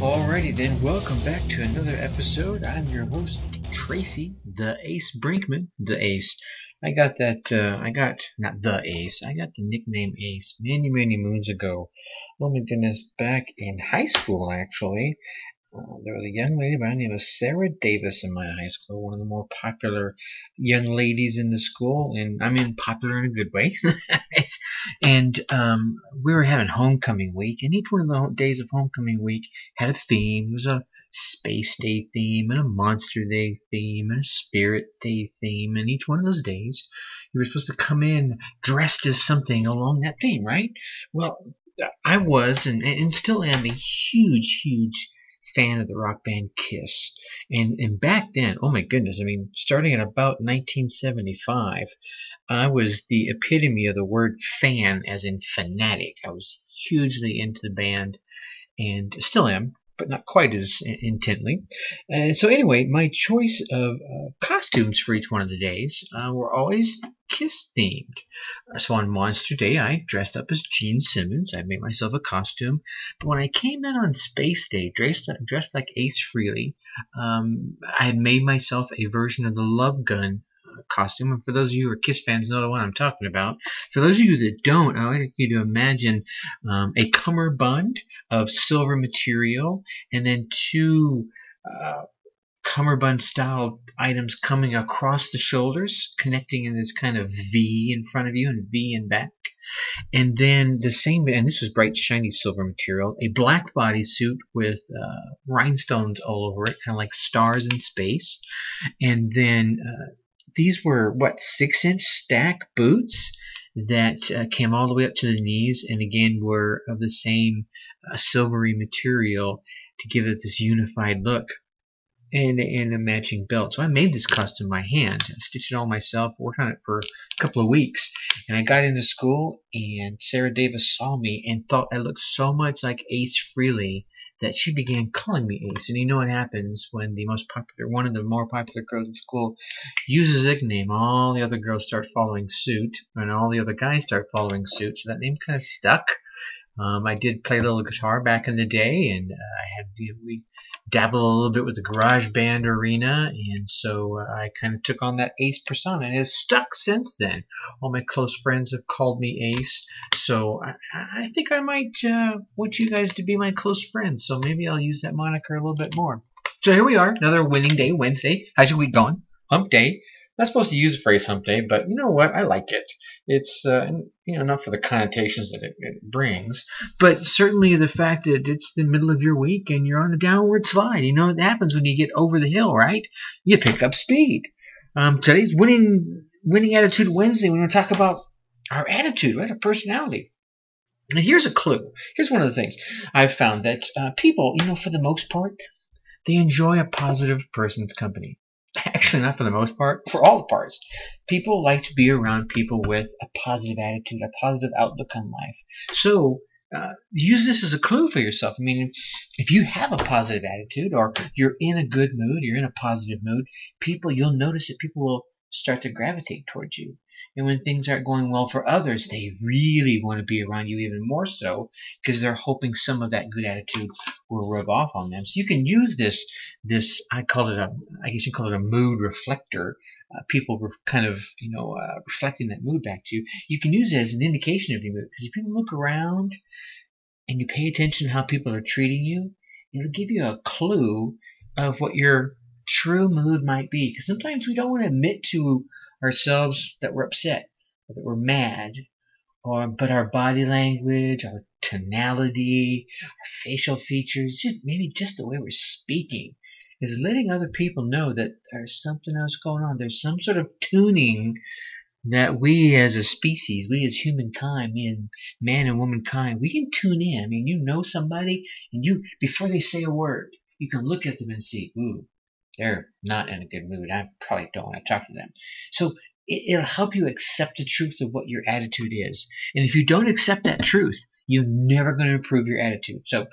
Alrighty then, welcome back to another episode. I'm your host, Tracy, the Ace Brinkman, the Ace. I got that, uh, I got, not the Ace, I got the nickname Ace many, many moons ago. Oh my goodness, back in high school actually. Uh, there was a young lady by the name of Sarah Davis in my high school, one of the more popular young ladies in the school, and I mean popular in a good way. and um, we were having homecoming week, and each one of the days of homecoming week had a theme. It was a Space Day theme, and a Monster Day theme, and a Spirit Day theme, and each one of those days you were supposed to come in dressed as something along that theme, right? Well, I was, and, and still am, a huge, huge fan of the rock band Kiss. And and back then, oh my goodness, I mean, starting at about 1975, I was the epitome of the word fan, as in fanatic. I was hugely into the band, and still am but not quite as intently. Uh, so anyway, my choice of uh, costumes for each one of the days uh, were always Kiss themed. So on Monster Day, I dressed up as Gene Simmons. I made myself a costume. But when I came in on Space Day, dressed dressed like Ace Frehley, um, I made myself a version of the Love Gun costume. And for those of you who are Kiss fans, know the one I'm talking about. For those of you that don't, I like you to imagine um, a cummerbund of silver material, and then two uh, cummerbund style items coming across the shoulders, connecting in this kind of V in front of you and V in back. And then the same, and this was bright, shiny silver material, a black bodysuit with uh, rhinestones all over it, kind of like stars in space. And then uh, these were what six inch stack boots that uh, came all the way up to the knees and again were of the same uh, silvery material to give it this unified look and, and a matching belt. So I made this costume by hand. I stitched it all myself, worked on it for a couple of weeks. And I got into school and Sarah Davis saw me and thought I looked so much like Ace Frehley that she began calling me Ace. And you know what happens when the most popular, one of the more popular girls in school uses a nickname. All the other girls start following suit, and all the other guys start following suit. So that name kind of stuck. Um, I did play a little guitar back in the day, and uh, I had we dabbled a little bit with the garage band arena, and so uh, I kind of took on that Ace persona, and it's stuck since then. All my close friends have called me Ace, so I, I think I might uh, want you guys to be my close friends. So maybe I'll use that moniker a little bit more. So here we are, another winning day, Wednesday. How's your week going? Hump day not supposed to use the phrase hump someday, but you know what? I like it. It's uh, you know not for the connotations that it, it, brings, but certainly the fact that it's the middle of your week and you're on a downward slide. You know what happens when you get over the hill, right? You pick up speed. Um, today's winning winning attitude Wednesday. We're going to talk about our attitude, right? Our personality. Now here's a clue. Here's one of the things I've found that uh, people, you know, for the most part, they enjoy a positive person's company actually not for the most part, for all the parts. People like to be around people with a positive attitude, a positive outlook on life. So uh, use this as a clue for yourself. I mean, if you have a positive attitude or you're in a good mood, you're in a positive mood, people, you'll notice that people will start to gravitate towards you. And when things aren't going well for others, they really want to be around you even more so because they're hoping some of that good attitude will rub off on them. So you can use this, this, I call it a, I guess you call it a mood reflector. Uh, people were kind of, you know, uh, reflecting that mood back to you. You can use it as an indication of your mood because if you look around and you pay attention to how people are treating you, it'll give you a clue of what your true mood might be. Because sometimes we don't want to admit to ourselves that we're upset or that we're mad, or but our body language, our tonality, our facial features, just maybe just the way we're speaking, is letting other people know that there's something else going on. There's some sort of tuning that we as a species, we as humankind, me and man and womankind, we can tune in. I mean, you know somebody, and you before they say a word, you can look at them and see, ooh, they're not in a good mood. I probably don't want to talk to them. So it, will help you accept the truth of what your attitude is. And if you don't accept that truth, you're never going to improve your attitude. So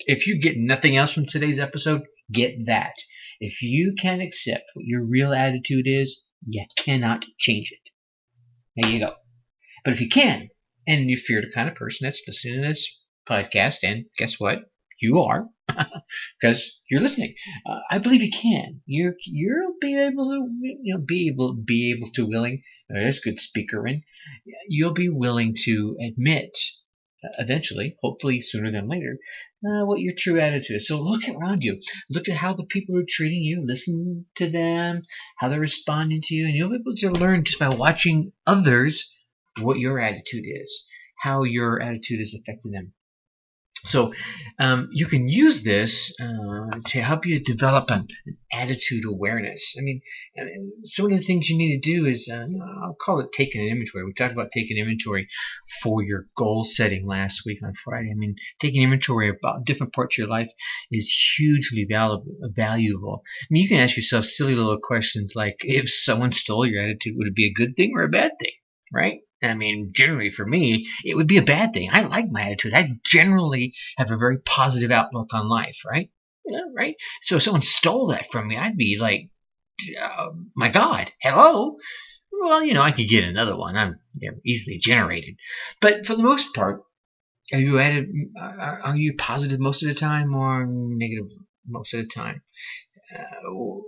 if you get nothing else from today's episode, get that. If you can't accept what your real attitude is, you cannot change it. There you go. But if you can, and if you're the kind of person that's listening to this podcast, and guess what? You are. because you're listening. Uh, I believe you can. You're you'll be able to you know be able be able to willing. Uh, that's good speakering. You'll be willing to admit uh, eventually, hopefully sooner than later, uh, what your true attitude is. So look around you. Look at how the people are treating you. Listen to them, how they're responding to you, and you'll be able to learn just by watching others what your attitude is, how your attitude is affecting them. So um, you can use this uh, to help you develop an, an, attitude awareness. I mean, some of the things you need to do is, uh, I'll call it taking an inventory. We talked about taking inventory for your goal setting last week on Friday. I mean, taking inventory about different parts of your life is hugely valuable. valuable. I mean, you can ask yourself silly little questions like, if someone stole your attitude, would it be a good thing or a bad thing? Right? I mean, generally for me, it would be a bad thing. I like my attitude. I generally have a very positive outlook on life, right? Right? So if someone stole that from me, I'd be like, uh, my God, hello? Well, you know, I could get another one. I'm they're easily generated. But for the most part, are you at a, are you positive most of the time or negative most of the time?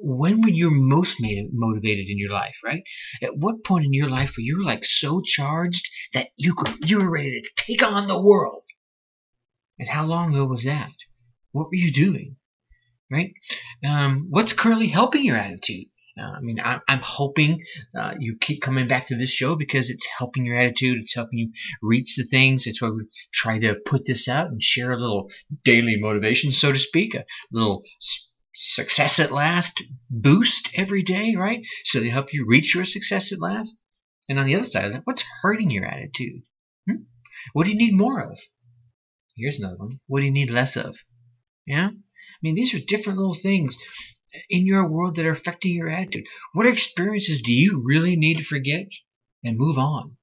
When were you most motivated in your life, right? At what point in your life were you like so charged that you could you were ready to take on the world? And how long ago was that? What were you doing, right? Um, what's currently helping your attitude? Uh, I mean, I, am hoping uh, you keep coming back to this show because it's helping your attitude. It's helping you reach the things. It's why we try to put this out and share a little daily motivation, so to speak, a little success at last boost every day, right? So they help you reach your success at last. And on the other side of that, what's hurting your attitude? Hmm? What do you need more of? Here's another one. What do you need less of? Yeah? I mean, these are different little things in your world that are affecting your attitude. What experiences do you really need to forget and move on?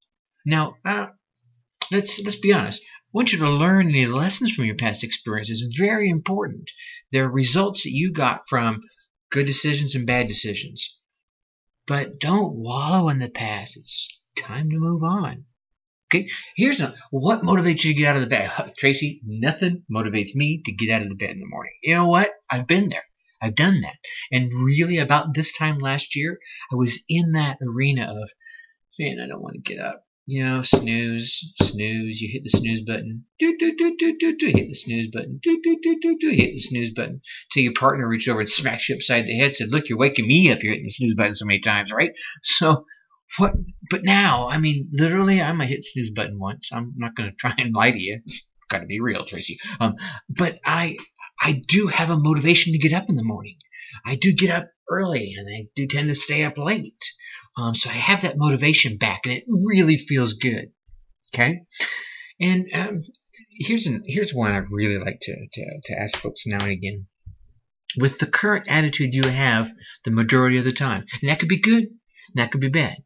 Now, uh, let's let's be honest. Want you to learn the lessons from your past experiences. Very important. There are results that you got from good decisions and bad decisions. But don't wallow in the past. It's time to move on. Okay, here's a, what motivates you to get out of the bed? Tracy, nothing motivates me to get out of the bed in the morning. You know what? I've been there. I've done that. And really, about this time last year, I was in that arena of, man, I don't want to get up you know, snooze, snooze, you hit the snooze button, do do do do do do, hit the snooze button, do do do do do, hit the snooze button, till your partner reached over and smacked you upside the head, said, "Look, you're waking me up. You're hitting the snooze button so many times, right?" So, what? But now, I mean, literally, I might hit snooze button once. I'm not to try and lie to you. Got to be real, Tracy. Um, but I, I do have a motivation to get up in the morning. I do get up early, and I do tend to stay up late. Um, so I have that motivation back, and it really feels good. Okay, and um, here's an here's one I really like to, to to ask folks now and again. With the current attitude you have, the majority of the time, and that could be good, and that could be bad.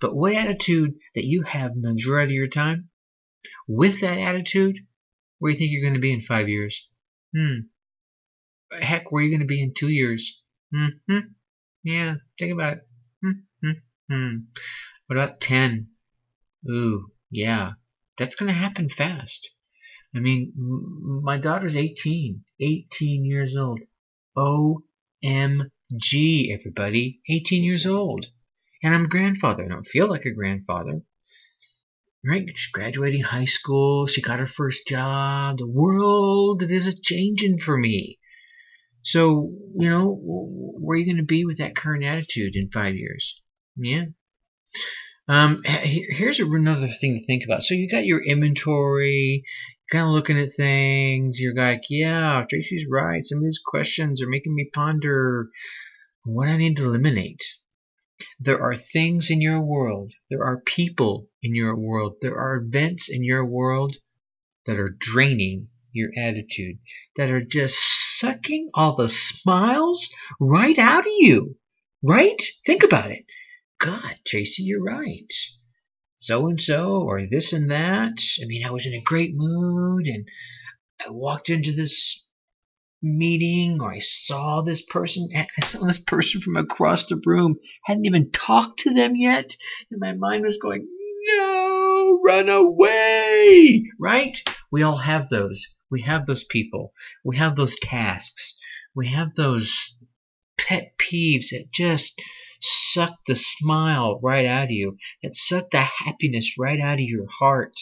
But what attitude that you have majority of your time, with that attitude, where do you think you're going to be in five years? Hmm. Heck, where are you going to be in two years? Hmm. Yeah. Think about it. Hmm. Hmm. What about 10? Ooh, yeah. That's going to happen fast. I mean, my daughter's 18. 18 years old. OMG, everybody. 18 years old. And I'm a grandfather. I don't feel like a grandfather. Right? She's graduating high school. She got her first job. The world is a changing for me. So, you know, where are you going to be with that current attitude in five years? Yeah. Um, here's another thing to think about. So you got your inventory, kind of looking at things. You're like, yeah, Tracy's right. Some of these questions are making me ponder what I need to eliminate. There are things in your world. There are people in your world. There are events in your world that are draining your attitude, that are just sucking all the smiles right out of you. Right? Think about it. God, Tracy, you're right. So and so, or this and that. I mean, I was in a great mood and I walked into this meeting or I saw this person. I saw this person from across the room. Hadn't even talked to them yet. And my mind was going, no, run away. Right? We all have those. We have those people. We have those tasks. We have those pet peeves that just suck the smile right out of you, that suck the happiness right out of your heart.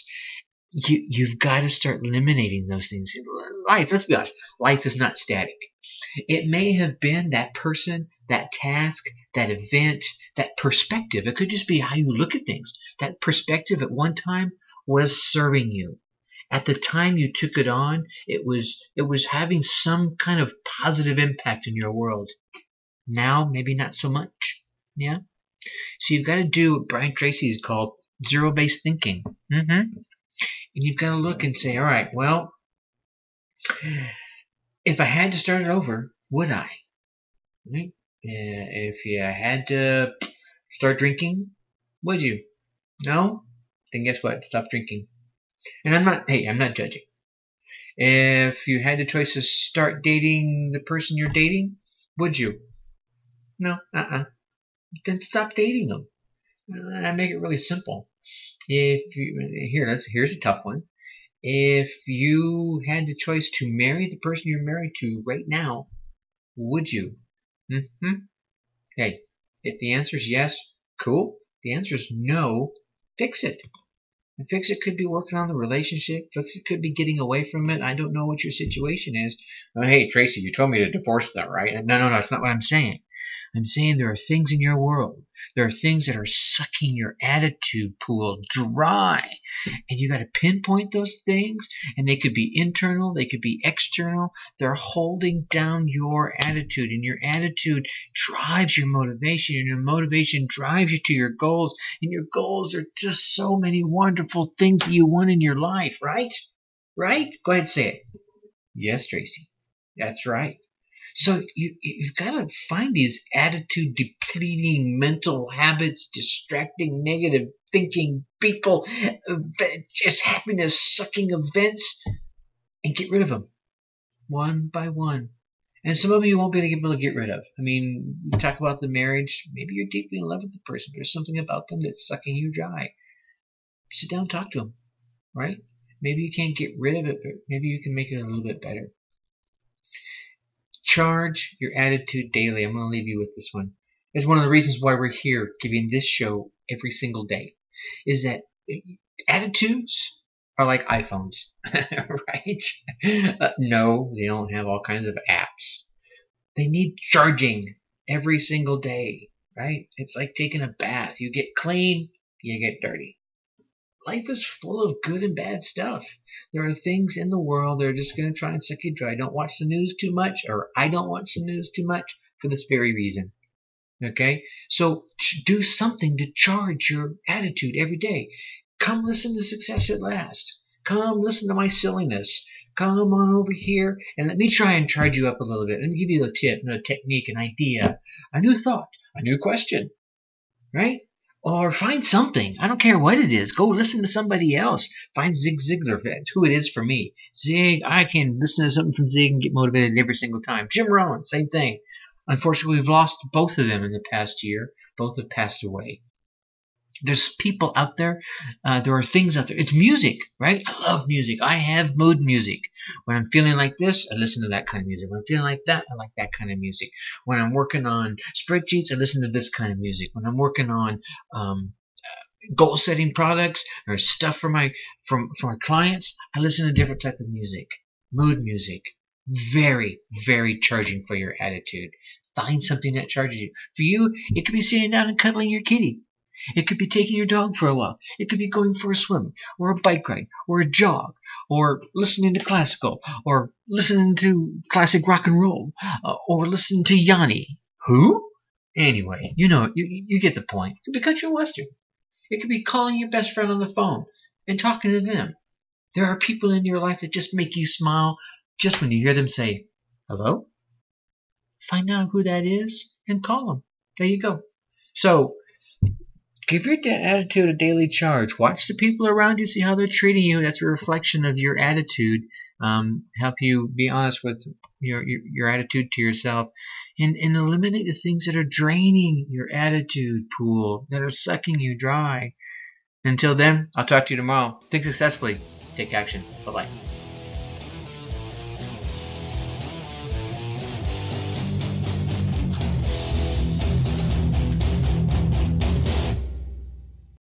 You, you've got to start eliminating those things. Life, let's be honest, life is not static. It may have been that person, that task, that event, that perspective. It could just be how you look at things. That perspective at one time was serving you. At the time you took it on, it was it was having some kind of positive impact in your world. Now, maybe not so much. Yeah? So you've got to do what Brian Tracy has called zero based thinking. Mm-hmm. And you've got to look and say, all right, well, if I had to start it over, would I? Right? If you had to start drinking, would you? No? Then guess what? Stop drinking. And I'm not, hey, I'm not judging. If you had the choice to start dating the person you're dating, would you? No, uh-uh. Then stop dating them. I make it really simple. If you, here, let's, here's a tough one. If you had the choice to marry the person you're married to right now, would you? Mm-hmm. Hey, if the answer is yes, cool. If the answer is no, fix it. And fix it could be working on the relationship. Fix it could be getting away from it. I don't know what your situation is. Oh, hey, Tracy, you told me to divorce them, right? No, no, no, that's not what I'm saying. I'm saying there are things in your world. There are things that are sucking your attitude pool dry. And you got to pinpoint those things. And they could be internal, they could be external. They're holding down your attitude. And your attitude drives your motivation. And your motivation drives you to your goals. And your goals are just so many wonderful things that you want in your life, right? Right? Go ahead and say it. Yes, Tracy. That's right. So you, you've got to find these attitude depleting mental habits, distracting, negative thinking people, uh, just happiness sucking events, and get rid of them one by one. And some of you won't be able to get rid of. I mean, we talk about the marriage. Maybe you're deeply in love with the person. But there's something about them that's sucking you dry. Sit down, talk to them, right? Maybe you can't get rid of it, but maybe you can make it a little bit better. Charge your attitude daily. I'm going to leave you with this one. It's one of the reasons why we're here giving this show every single day. Is that attitudes are like iPhones, right? Uh, no, they don't have all kinds of apps. They need charging every single day, right? It's like taking a bath. You get clean, you get dirty life is full of good and bad stuff. There are things in the world that are just going to try and suck you dry. Don't watch the news too much, or I don't watch the news too much for this very reason. Okay? So do something to charge your attitude every day. Come listen to Success at Last. Come listen to my silliness. Come on over here and let me try and charge you up a little bit. Let me give you a tip, a technique, an idea, a new thought, a new question. Right? Or find something. I don't care what it is. Go listen to somebody else. Find Zig Ziglar. That's who it is for me. Zig, I can listen to something from Zig and get motivated every single time. Jim Rohn, same thing. Unfortunately, we've lost both of them in the past year. Both have passed away. There's people out there. Uh, there are things out there. It's music, right? I love music. I have mood music. When I'm feeling like this, I listen to that kind of music. When I'm feeling like that, I like that kind of music. When I'm working on spreadsheets, I listen to this kind of music. When I'm working on um, goal setting products or stuff for my from for my clients, I listen to different type of music. Mood music. Very, very charging for your attitude. Find something that charges you. For you, it could be sitting down and cuddling your kitty. It could be taking your dog for a walk. It could be going for a swim, or a bike ride, or a jog, or listening to classical, or listening to classic rock and roll, uh, or listening to Yanni. Who? Anyway, you know, you, you get the point. It could be country western. It could be calling your best friend on the phone and talking to them. There are people in your life that just make you smile just when you hear them say, hello? Find out who that is and call them. There you go. So, Give your attitude a daily charge. Watch the people around you, see how they're treating you. That's a reflection of your attitude. Um, help you be honest with your, your, your attitude to yourself, and and eliminate the things that are draining your attitude pool, that are sucking you dry. Until then, I'll talk to you tomorrow. Think successfully. take action. Bye bye.